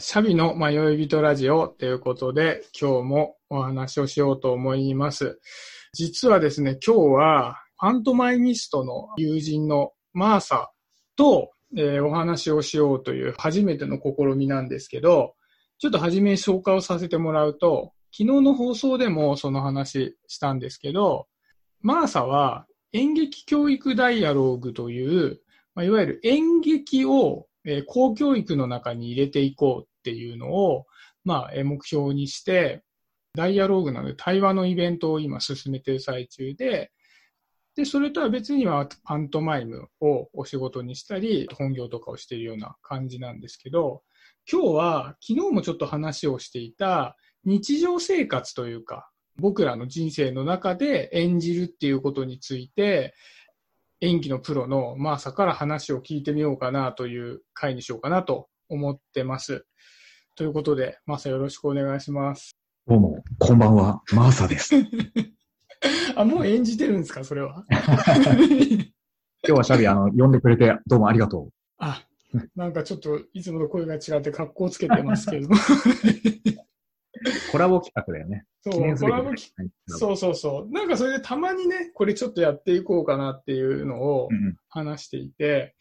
シャビの迷い人ラジオということで、今日もお話をしようと思います。実はですね、今日は、ファントマイニストの友人のマーサと、えー、お話をしようという初めての試みなんですけど、ちょっと初め紹介をさせてもらうと、昨日の放送でもその話したんですけど、マーサは演劇教育ダイアローグという、まあ、いわゆる演劇を、えー、公教育の中に入れていこうっていうのを、まあ、目標にして、ダイアローグなので対話のイベントを今進めている最中で、で、それとは別にはパントマイムをお仕事にしたり、本業とかをしているような感じなんですけど、今日は昨日もちょっと話をしていた日常生活というか、僕らの人生の中で演じるっていうことについて、演技のプロのマーサから話を聞いてみようかなという回にしようかなと思ってます。ということで、マーサよろしくお願いします。どうも、こんばんは、マーサです。あ、もう演じてるんですか、それは？今日はシャビ、あの、呼んでくれて、どうもありがとう。あ、なんかちょっと、いつもの声が違って格好つけてますけども。コラボ企画だよね。そう、コラボ企画。そうそうそう。なんかそれでたまにね、これちょっとやっていこうかなっていうのを話していて、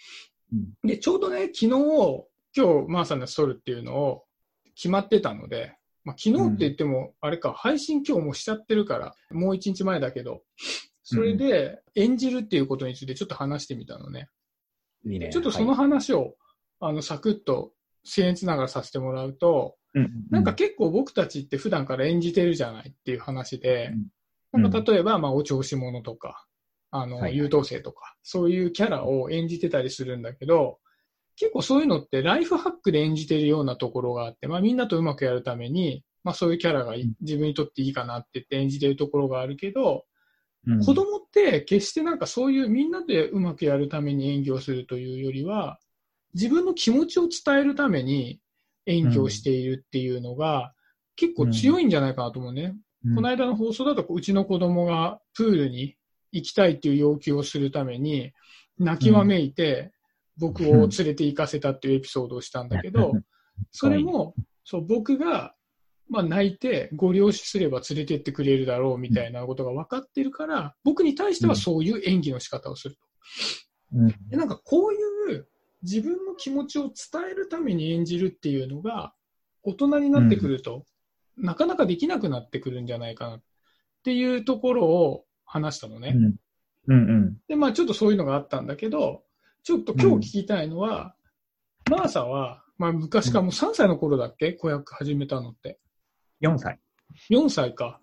うんうん、で、ちょうどね、昨日、今日、マーさんが撮るっていうのを決まってたので、まあ、昨日って言っても、あれか、配信今日もしちゃってるから、もう一日前だけど、それで演じるっていうことについてちょっと話してみたのね。いいね。ちょっとその話を、はい、あの、サクッと、僭越ながらさせてもらうと、なんか結構僕たちって普段から演じてるじゃないっていう話で、うん、なんか例えば、まあ、お調子者とか、あの、はい、優等生とか、そういうキャラを演じてたりするんだけど、結構そういうのってライフハックで演じてるようなところがあって、まあみんなとうまくやるために、まあそういうキャラが自分にとっていいかなって言って演じてるところがあるけど、うん、子供って決してなんかそういうみんなでうまくやるために演技をするというよりは、自分の気持ちを伝えるために演技をしているっていうのが、結構強いんじゃないかなと思うね。うん、この間の放送だと、うちの子供がプールに行きたいっていう要求をするために、泣きわめいて、僕を連れて行かせたっていうエピソードをしたんだけど、それも、そう、僕が、まあ泣いてご了承すれば連れてってくれるだろうみたいなことが分かってるから、僕に対してはそういう演技の仕方をすると。うん、でなんかこういう自分の気持ちを伝えるために演じるっていうのが、大人になってくると、なかなかできなくなってくるんじゃないかなっていうところを話したのね。うんうんうん、で、まあちょっとそういうのがあったんだけど、ちょっと今日聞きたいのは、うん、マーサは、まあ昔かもう3歳の頃だっけ？子役始めたのって。4歳。4歳か。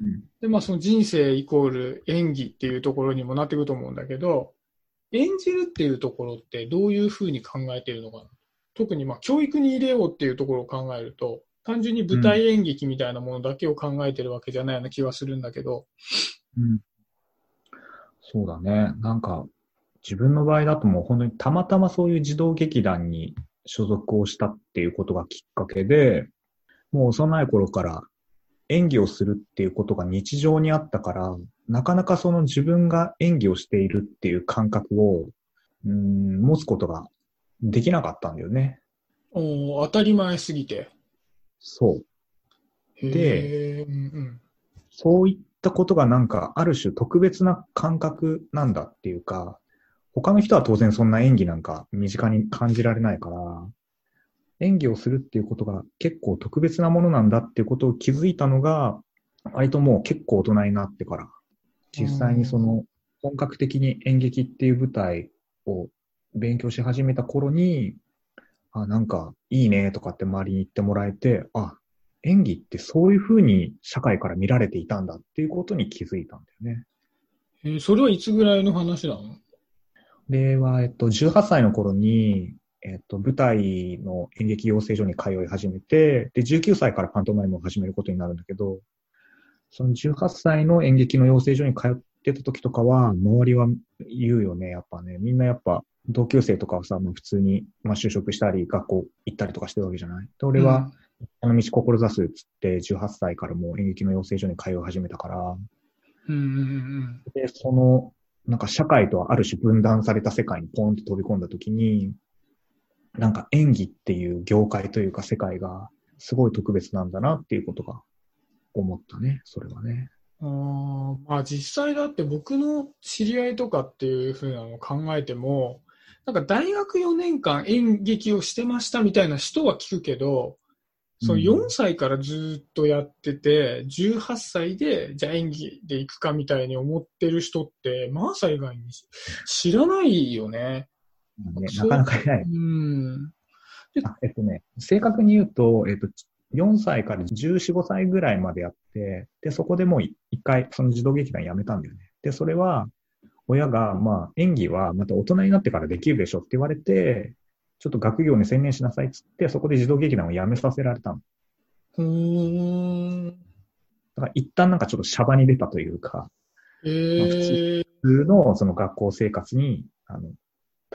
うん、で、まあその人生イコール演技っていうところにもなってくると思うんだけど、演じるっていうところってどういうふうに考えているのかな特にまあ教育に入れようっていうところを考えると、単純に舞台演劇みたいなものだけを考えてるわけじゃないような気はするんだけど。うん。そうだね。なんか、自分の場合だともう本当にたまたまそういう児童劇団に所属をしたっていうことがきっかけで、もう幼い頃から演技をするっていうことが日常にあったから、なかなかその自分が演技をしているっていう感覚を、うん、持つことができなかったんだよね。お当たり前すぎて。そう。で、うんうん、そういったことがなんかある種特別な感覚なんだっていうか、他の人は当然そんな演技なんか身近に感じられないから、演技をするっていうことが結構特別なものなんだっていうことを気づいたのが、割ともう結構大人になってから、実際にその本格的に演劇っていう舞台を勉強し始めた頃に、あ、なんかいいねとかって周りに言ってもらえて、あ、演技ってそういうふうに社会から見られていたんだっていうことに気づいたんだよね。えー、それはいつぐらいの話なの？では、えっと、18歳の頃に、えっと、舞台の演劇養成所に通い始めて、で、19歳からパントマイムを始めることになるんだけど、その18歳の演劇の養成所に通ってた時とかは、周りは言うよね、やっぱね。みんなやっぱ、同級生とかはさ、まあ、普通に、まあ、就職したり、学校行ったりとかしてるわけじゃない？で、俺は、あの道志すっつって、18歳からもう演劇の養成所に通い始めたから、うんうんうん、で、その、なんか社会とはある種分断された世界にポンって飛び込んだ時に、なんか演技っていう業界というか世界がすごい特別なんだなっていうことが思ったね、それはね。あまあ実際だって僕の知り合いとかっていうふうなのを考えても、なんか大学4年間演劇をしてましたみたいな人は聞くけど、その4歳からずっとやってて、うん、18歳でじゃあ演技で行くかみたいに思ってる人って、マーサ以外に知らないよね。ねなかなかいない。うん。えっとね、正確に言うと、えっと、4歳から14、5歳ぐらいまでやって、で、そこでもう一回、その児童劇団辞めたんだよね。で、それは、親が、まあ、演技はまた大人になってからできるでしょって言われて、ちょっと学業に専念しなさいっつって、そこで児童劇団を辞めさせられたの。うん。だから一旦なんかちょっとシャバに出たというか、えー、普通のその学校生活に、あの、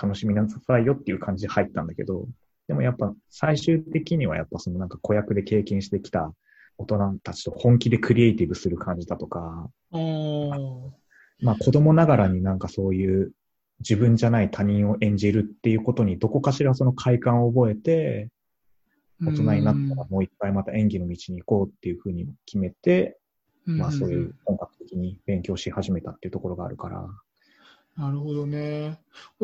楽しみなさいよっていう感じで入ったんだけど、でもやっぱ最終的にはやっぱそのなんか子役で経験してきた大人たちと本気でクリエイティブする感じだとか、まあ子供ながらになんかそういう自分じゃない他人を演じるっていうことにどこかしらその快感を覚えて、大人になったらもう一回また演技の道に行こうっていうふうに決めて、まあそういう本格的に勉強し始めたっていうところがあるから。なるほどね。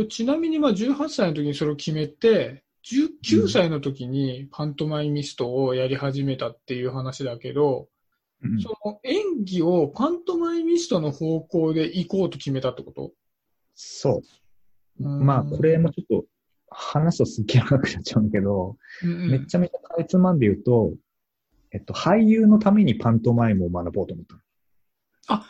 ちなみにまあ18歳の時にそれを決めて、19歳の時にパントマイミストをやり始めたっていう話だけど、うん、その演技をパントマイミストの方向で行こうと決めたってこと？そう。まあ、これもちょっと話すとすっげえ長くなっちゃうんだけど、うんうん、めっちゃめちゃかいつまんで言うと、えっと、俳優のためにパントマイムを学ぼうと思ったあ、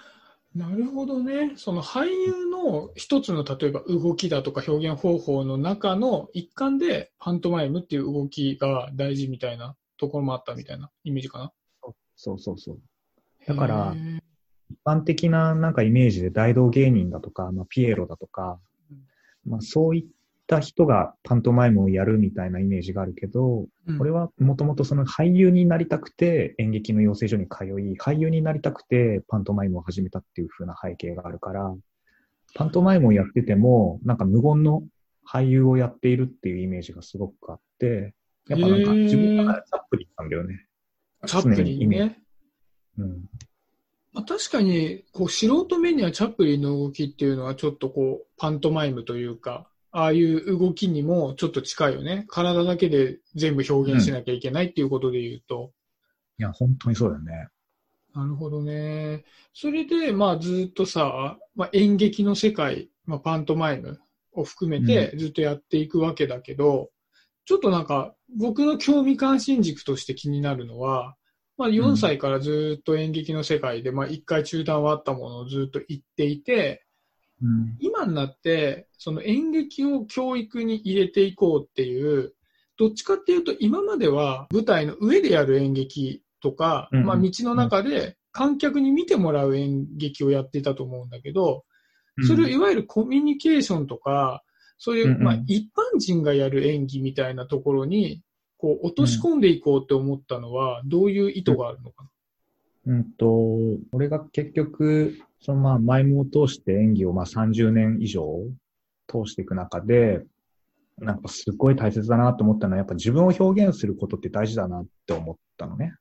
なるほどね。その俳優の一つの例えば動きだとか表現方法の中の一環でパントマイムっていう動きが大事みたいなところもあったみたいなイメージかな？そうそうそう。だから、一般的ななんかイメージで大道芸人だとか、まあ、ピエロだとか、まあ、そういった人がパントマイムをやるみたいなイメージがあるけど、うん、俺はもともとその俳優になりたくて演劇の養成所に通い、俳優になりたくてパントマイムを始めたっていう風な背景があるから、パントマイムをやってても、なんか無言の俳優をやっているっていうイメージがすごくあって、やっぱなんか自分がチャップリンなんだよね。チャップリンね。うん。まあ、確かに、こう、素人目にはチャップリンの動きっていうのはちょっとこう、パントマイムというか、ああいう動きにもちょっと近いよね。体だけで全部表現しなきゃいけないっていうことで言うと。うん、いや、本当にそうだよね。なるほどね。それで、まあずっとさ、まあ、演劇の世界、まあ、パントマイムを含めてずっとやっていくわけだけど、うん、ちょっとなんか僕の興味関心軸として気になるのは、まあ4歳からずっと演劇の世界で、まあ1回中断はあったものをずっと言っていて、うん、今になって、その演劇を教育に入れていこうっていう、どっちかっていうと今までは舞台の上でやる演劇とか、うん、まあ道の中で観客に見てもらう演劇をやっていたと思うんだけど、それをいわゆるコミュニケーションとか、そういう、まあ一般人がやる演技みたいなところに、こう落とし込んでいこうって思ったのは、どういう意図があるのかな、うんと、俺が結局、そのまあ、マイムを通して演技をまあ30年以上通していく中で、なんかすごい大切だなと思ったのは、やっぱ自分を表現することって大事だなって思ったのね。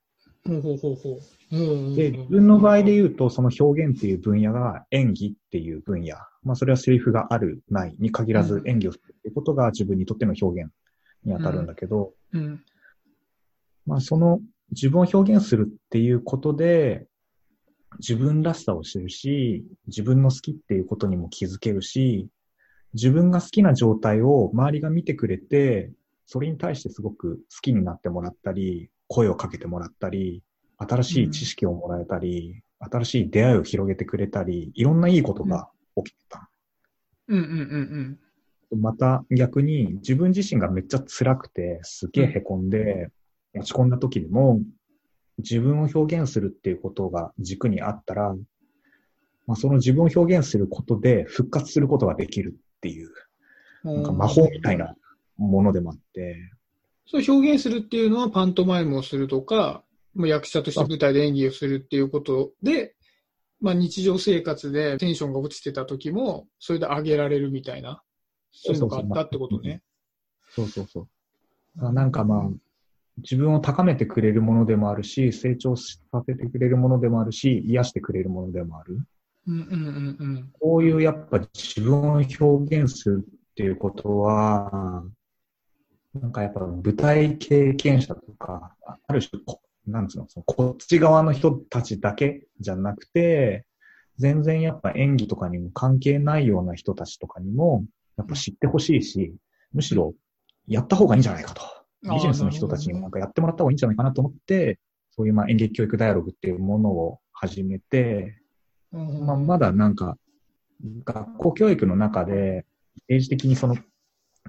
で、自分の場合で言うと、その表現っていう分野が演技っていう分野。まあ、それはセリフがある、ないに限らず演技をするっていうことが自分にとっての表現に当たるんだけど、うん、まあ、その自分を表現するっていうことで、自分らしさを知るし、自分の好きっていうことにも気づけるし、自分が好きな状態を周りが見てくれて、それに対してすごく好きになってもらったり、声をかけてもらったり、新しい知識をもらえたり、うん、新しい出会いを広げてくれたり、いろんないいことが起きた。うんうんうんうん。また逆に自分自身がめっちゃ辛くて、すげえ凹んで、落ち込んだ時でも、自分を表現するっていうことが軸にあったら、まあ、その自分を表現することで復活することができるっていう、なんか魔法みたいなものでもあって。そう表現するっていうのはパントマイムをするとか、もう役者として舞台で演技をするっていうことで、まあ日常生活でテンションが落ちてた時も、それで上げられるみたいな、そういうのがあったってことね。そうそうそう。なんかまあ、自分を高めてくれるものでもあるし、成長させてくれるものでもあるし、癒してくれるものでもある。うんうんうんうん、こういうやっぱ自分を表現するっていうことは、なんかやっぱ舞台経験者とか、ある種、なんつうの、そのこっち側の人たちだけじゃなくて、全然やっぱ演技とかにも関係ないような人たちとかにも、やっぱ知ってほしいし、むしろやった方がいいんじゃないかと。ビジネスの人たちにもなんかやってもらった方がいいんじゃないかなと思って、そういうまあ演劇教育ダイアログっていうものを始めて、まあ、まだなんか、学校教育の中で、政治的にその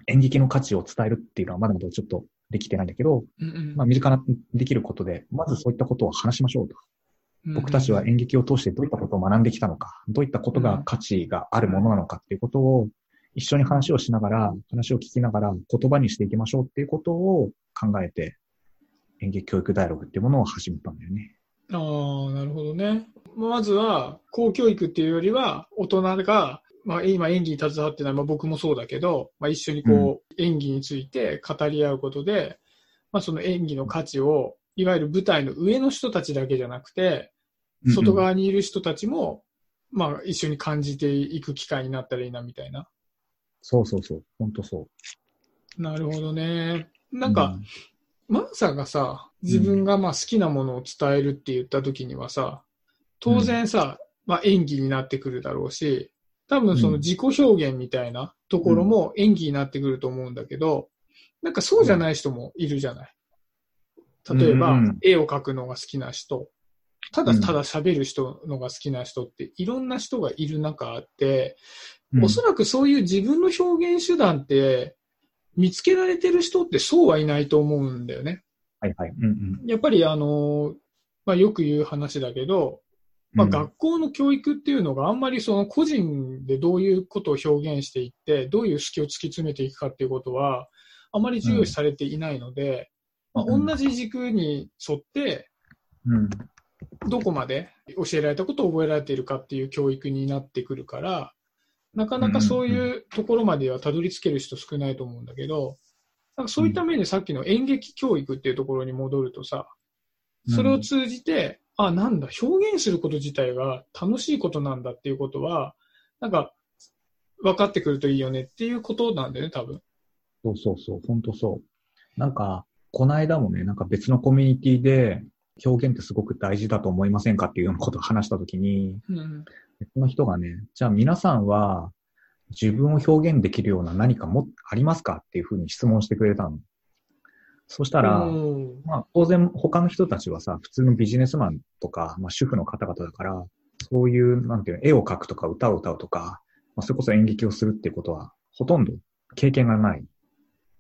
演劇の価値を伝えるっていうのはまだまだちょっとできてないんだけど、うんうん、まあ身近なできることで、まずそういったことを話しましょうと。僕たちは演劇を通してどういったことを学んできたのか、どういったことが価値があるものなのかっていうことを一緒に話をしながら、話を聞きながら言葉にしていきましょうっていうことを考えて、演劇教育ダイアログっていうものを始めたんだよね。ああ、なるほどね。まずは、公教育っていうよりは、大人が、まあ、今演技に携わってない、まあ、僕もそうだけど、まあ、一緒にこう、うん、演技について語り合うことで、まあ、その演技の価値を、いわゆる舞台の上の人たちだけじゃなくて、外側にいる人たちも、うん、まあ、一緒に感じていく機会になったらいいな、みたいな。そうそうそう。本当そう。なるほどね。なんか、うんマーサがさ、自分がまあ好きなものを伝えるって言った時にはさ、当然さ、まあ演技になってくるだろうし、多分その自己表現みたいなところも演技になってくると思うんだけど、なんかそうじゃない人もいるじゃない。例えば、絵を描くのが好きな人、ただただ喋る人のが好きな人っていろんな人がいる中で、おそらくそういう自分の表現手段って見つけられてる人ってそうはいないと思うんだよね。はいはい。うんうん、やっぱりあの、まあ、よく言う話だけど、まあ、学校の教育っていうのがあんまりその個人でどういうことを表現していって、どういう隙を突き詰めていくかっていうことは、あまり重要視されていないので、うん、まあ、同じ軸に沿って、どこまで教えられたことを覚えられているかっていう教育になってくるから、なかなかそういうところまではたどり着ける人少ないと思うんだけど、なんかそういった面でさっきの演劇教育っていうところに戻るとさ、それを通じて、うん、あ、なんだ、表現すること自体が楽しいことなんだっていうことは、なんか、分かってくるといいよねっていうことなんだよね、多分。そうそうそう、本当そう。なんか、この間もね、なんか別のコミュニティで、表現ってすごく大事だと思いませんかっていうようなことを話したときに、うん、別の人がね、じゃあ皆さんは自分を表現できるような何かもありますかっていうふうに質問してくれたの。そしたら、まあ当然他の人たちはさ、普通のビジネスマンとか、まあ主婦の方々だから、そういう、なんていうの、絵を描くとか歌を歌うとか、まあ、それこそ演劇をするっていうことは、ほとんど経験がない。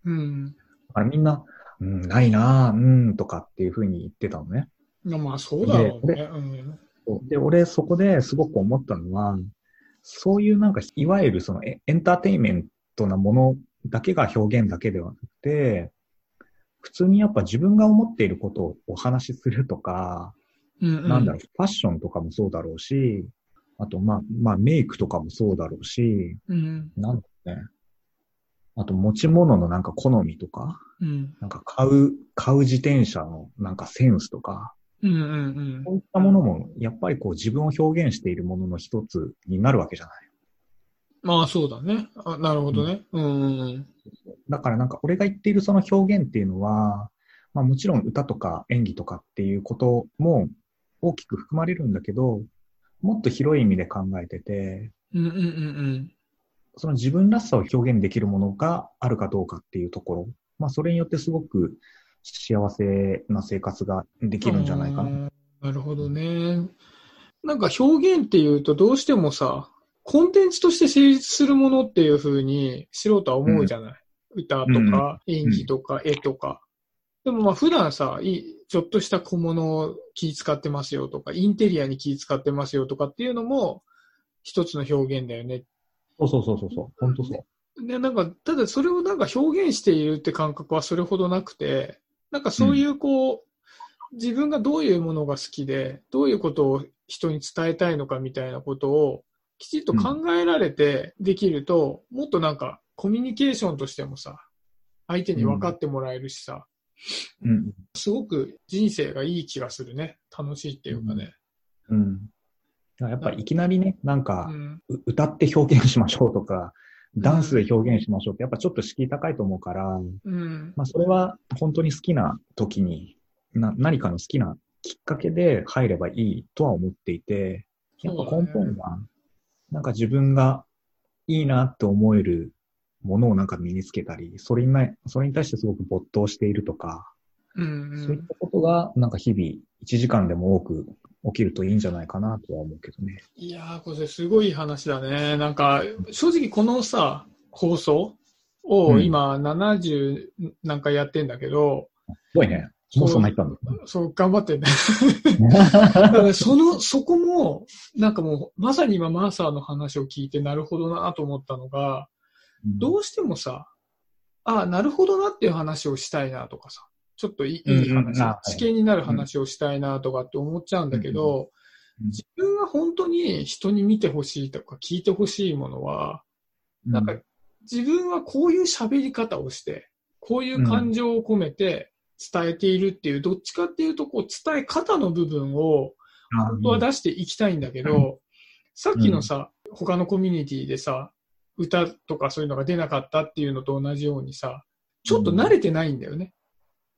うん。だからみんな、うん、ないなぁ、うん、とかっていうふうに言ってたのね。まあそうだろうね。うん、で、俺そこですごく思ったのは、そういうなんか、いわゆるそのエンターテインメントなものだけが表現だけではなくて、普通にやっぱ自分が思っていることをお話しするとか、うんうん、なんだろう、ファッションとかもそうだろうし、あと、まあ、まあ、メイクとかもそうだろうし、うん、なんだね。あと、持ち物のなんか好みとか、うん、なんか買う、買う自転車のなんかセンスとか、うんうんうん。そういったものも、やっぱりこう自分を表現しているものの一つになるわけじゃない。まあそうだね。あなるほどね。うん、うん。だからなんか俺が言っているその表現っていうのは、まあもちろん歌とか演技とかっていうことも大きく含まれるんだけど、もっと広い意味で考えてて、うんうんうんうん。その自分らしさを表現できるものがあるかどうかっていうところ、まあそれによってすごく幸せな生活ができるんじゃないかな。なるほどね。なんか表現っていうとどうしてもさ、コンテンツとして成立するものっていうふうに素人は思うじゃない、うん、歌とか演技とか絵とか。でもまあ普段さ、いちょっとした小物を気使ってますよとか、インテリアに気使ってますよとかっていうのも一つの表現だよね。そうそうそうそう、本当そう。で、なんか、ただそれをなんか表現しているって感覚はそれほどなくて、なんかそういうこう、うん、自分がどういうものが好きで、どういうことを人に伝えたいのかみたいなことをきちっと考えられてできると、うん、もっとなんかコミュニケーションとしてもさ、相手に分かってもらえるしさ、うん、すごく人生がいい気がするね。楽しいっていうかね。うん。うん、やっぱりいきなりね、なんか、うん、歌って表現しましょうとか、ダンスで表現しましょうって、やっぱちょっと敷居高いと思うから、うん、まあそれは本当に好きな時にな、何かの好きなきっかけで入ればいいとは思っていて、やっぱ根本は、なんか自分がいいなって思えるものをなんか身につけたり、それにそれに対してすごく没頭しているとか、うんうん、そういったことがなんか日々1時間でも多く起きるといいんじゃないかなとは思うけどね。いやー、これすごい話だね。なんか、正直このさ、放送を今70なんかやってんだけど、すごいね。もうそんな言ったんだ。そう、頑張ってね。その、そこも、なんかもう、まさに今マーサーの話を聞いてなるほどなと思ったのが、どうしてもさ、ああ、なるほどなっていう話をしたいなとかさ、ちょっといい話、知見になる話をしたいなとかって思っちゃうんだけど、自分が本当に人に見てほしいとか聞いてほしいものは、なんか自分はこういう喋り方をして、こういう感情を込めて伝えているっていう、どっちかっていうと、こう伝え方の部分を本当は出していきたいんだけど、さっきのさ、他のコミュニティでさ、歌とかそういうのが出なかったっていうのと同じようにさ、ちょっと慣れてないんだよね。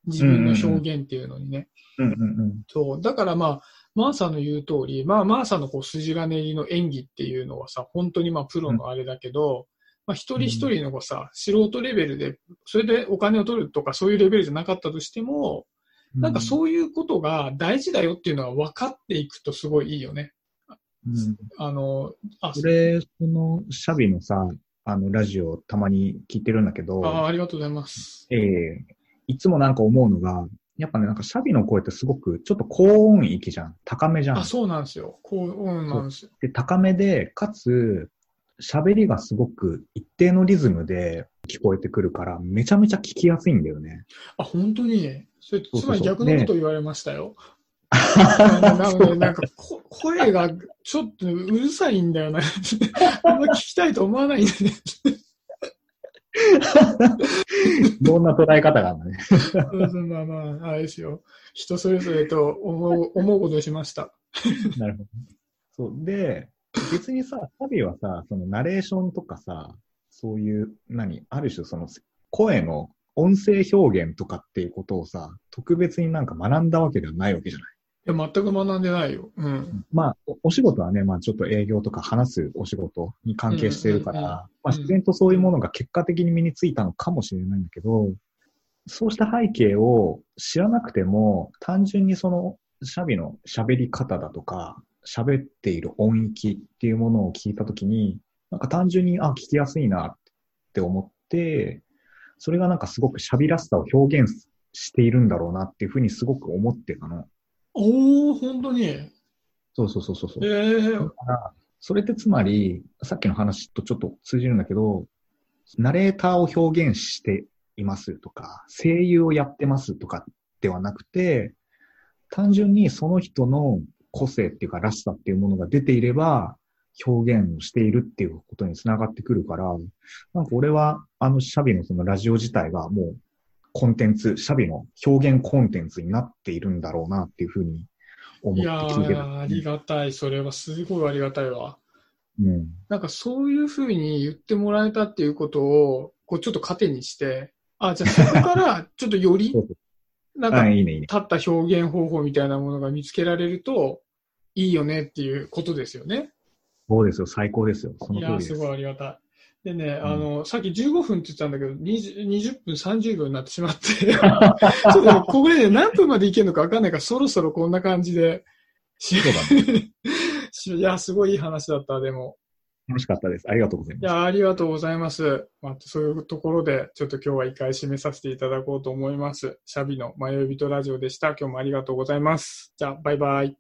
自分の表現っていうのにね。そう。だからまあ、マーサの言う通り、まあ、マーサのこう筋金入りの演技っていうのはさ、本当にまあ、プロのあれだけど、まあ、一人一人のさ、素人レベルで、それでお金を取るとかそういうレベルじゃなかったとしても、なんかそういうことが大事だよっていうのは分かっていくとすごいいいよね。うん、あの、あ、それ、その、シャビのさ、あの、ラジオたまに聞いてるんだけど。あありがとうございます。ええー、いつもなんか思うのが、やっぱね、なんかシャビの声ってすごくちょっと高音域じゃん。高めじゃん。あ、そうなんですよ。高音なんですよ。で、高めで、かつ、喋りがすごく一定のリズムで聞こえてくるから、めちゃめちゃ聞きやすいんだよね。あ、本当に？それ、つまり逆のこと言われましたよ。なので、なんか声がちょっとうるさいんだよな。あんま聞きたいと思わないんだね。どんな捉え方があるのね。まあまあ、あれですよ。人それぞれと思う思うことをしました。なるほど。そう。で、別にさ、サビはさ、そのナレーションとかさ、そういう、何、ある種その声の音声表現とかっていうことをさ、特別になんか学んだわけではないわけじゃない。いや、全く学んでないよ。うん。まあお、お仕事はね、まあちょっと営業とか話すお仕事に関係してるから、まあ自然とそういうものが結果的に身についたのかもしれないんだけど、そうした背景を知らなくても、単純にその、シャビの喋り方だとか、喋っている音域っていうものを聞いたときに、なんか単純に、あ、聞きやすいなって思って、それがなんかすごく喋らしさを表現しているんだろうなっていうふうにすごく思ってたの。おー、本当に。そうそうそうそう。えー、だから、それってつまり、さっきの話とちょっと通じるんだけど、ナレーターを表現していますとか、声優をやってますとかではなくて、単純にその人の個性っていうか、らしさっていうものが出ていれば、表現をしているっていうことにつながってくるから、なんか俺は、あのシャビのそのラジオ自体がもうコンテンツ、シャビの表現コンテンツになっているんだろうなっていうふうに思って聞いてた。いやありがたい。それはすごいありがたいわ。うん。なんかそういうふうに言ってもらえたっていうことを、こうちょっと糧にして、あ、じゃあそこからちょっとより、なんか、立った表現方法みたいなものが見つけられると、いいよねっていうことですよね。そうですよ、最高ですよ。その通りです。いや、すごいありがたい。でね、あの、さっき15分って言ったんだけど、20, 20分30秒になってしまって、ちょっと、ね、ここでね、何分までいけるのか分かんないから、そろそろこんな感じで。そうだね。いや、すごいいい話だった、でも。楽しかったです。ありがとうございます。いや、ありがとうございます。まあ、そういうところで、ちょっと今日は一回締めさせていただこうと思います。シャビの迷い人ラジオでした。今日もありがとうございます。じゃあ、バイバイ。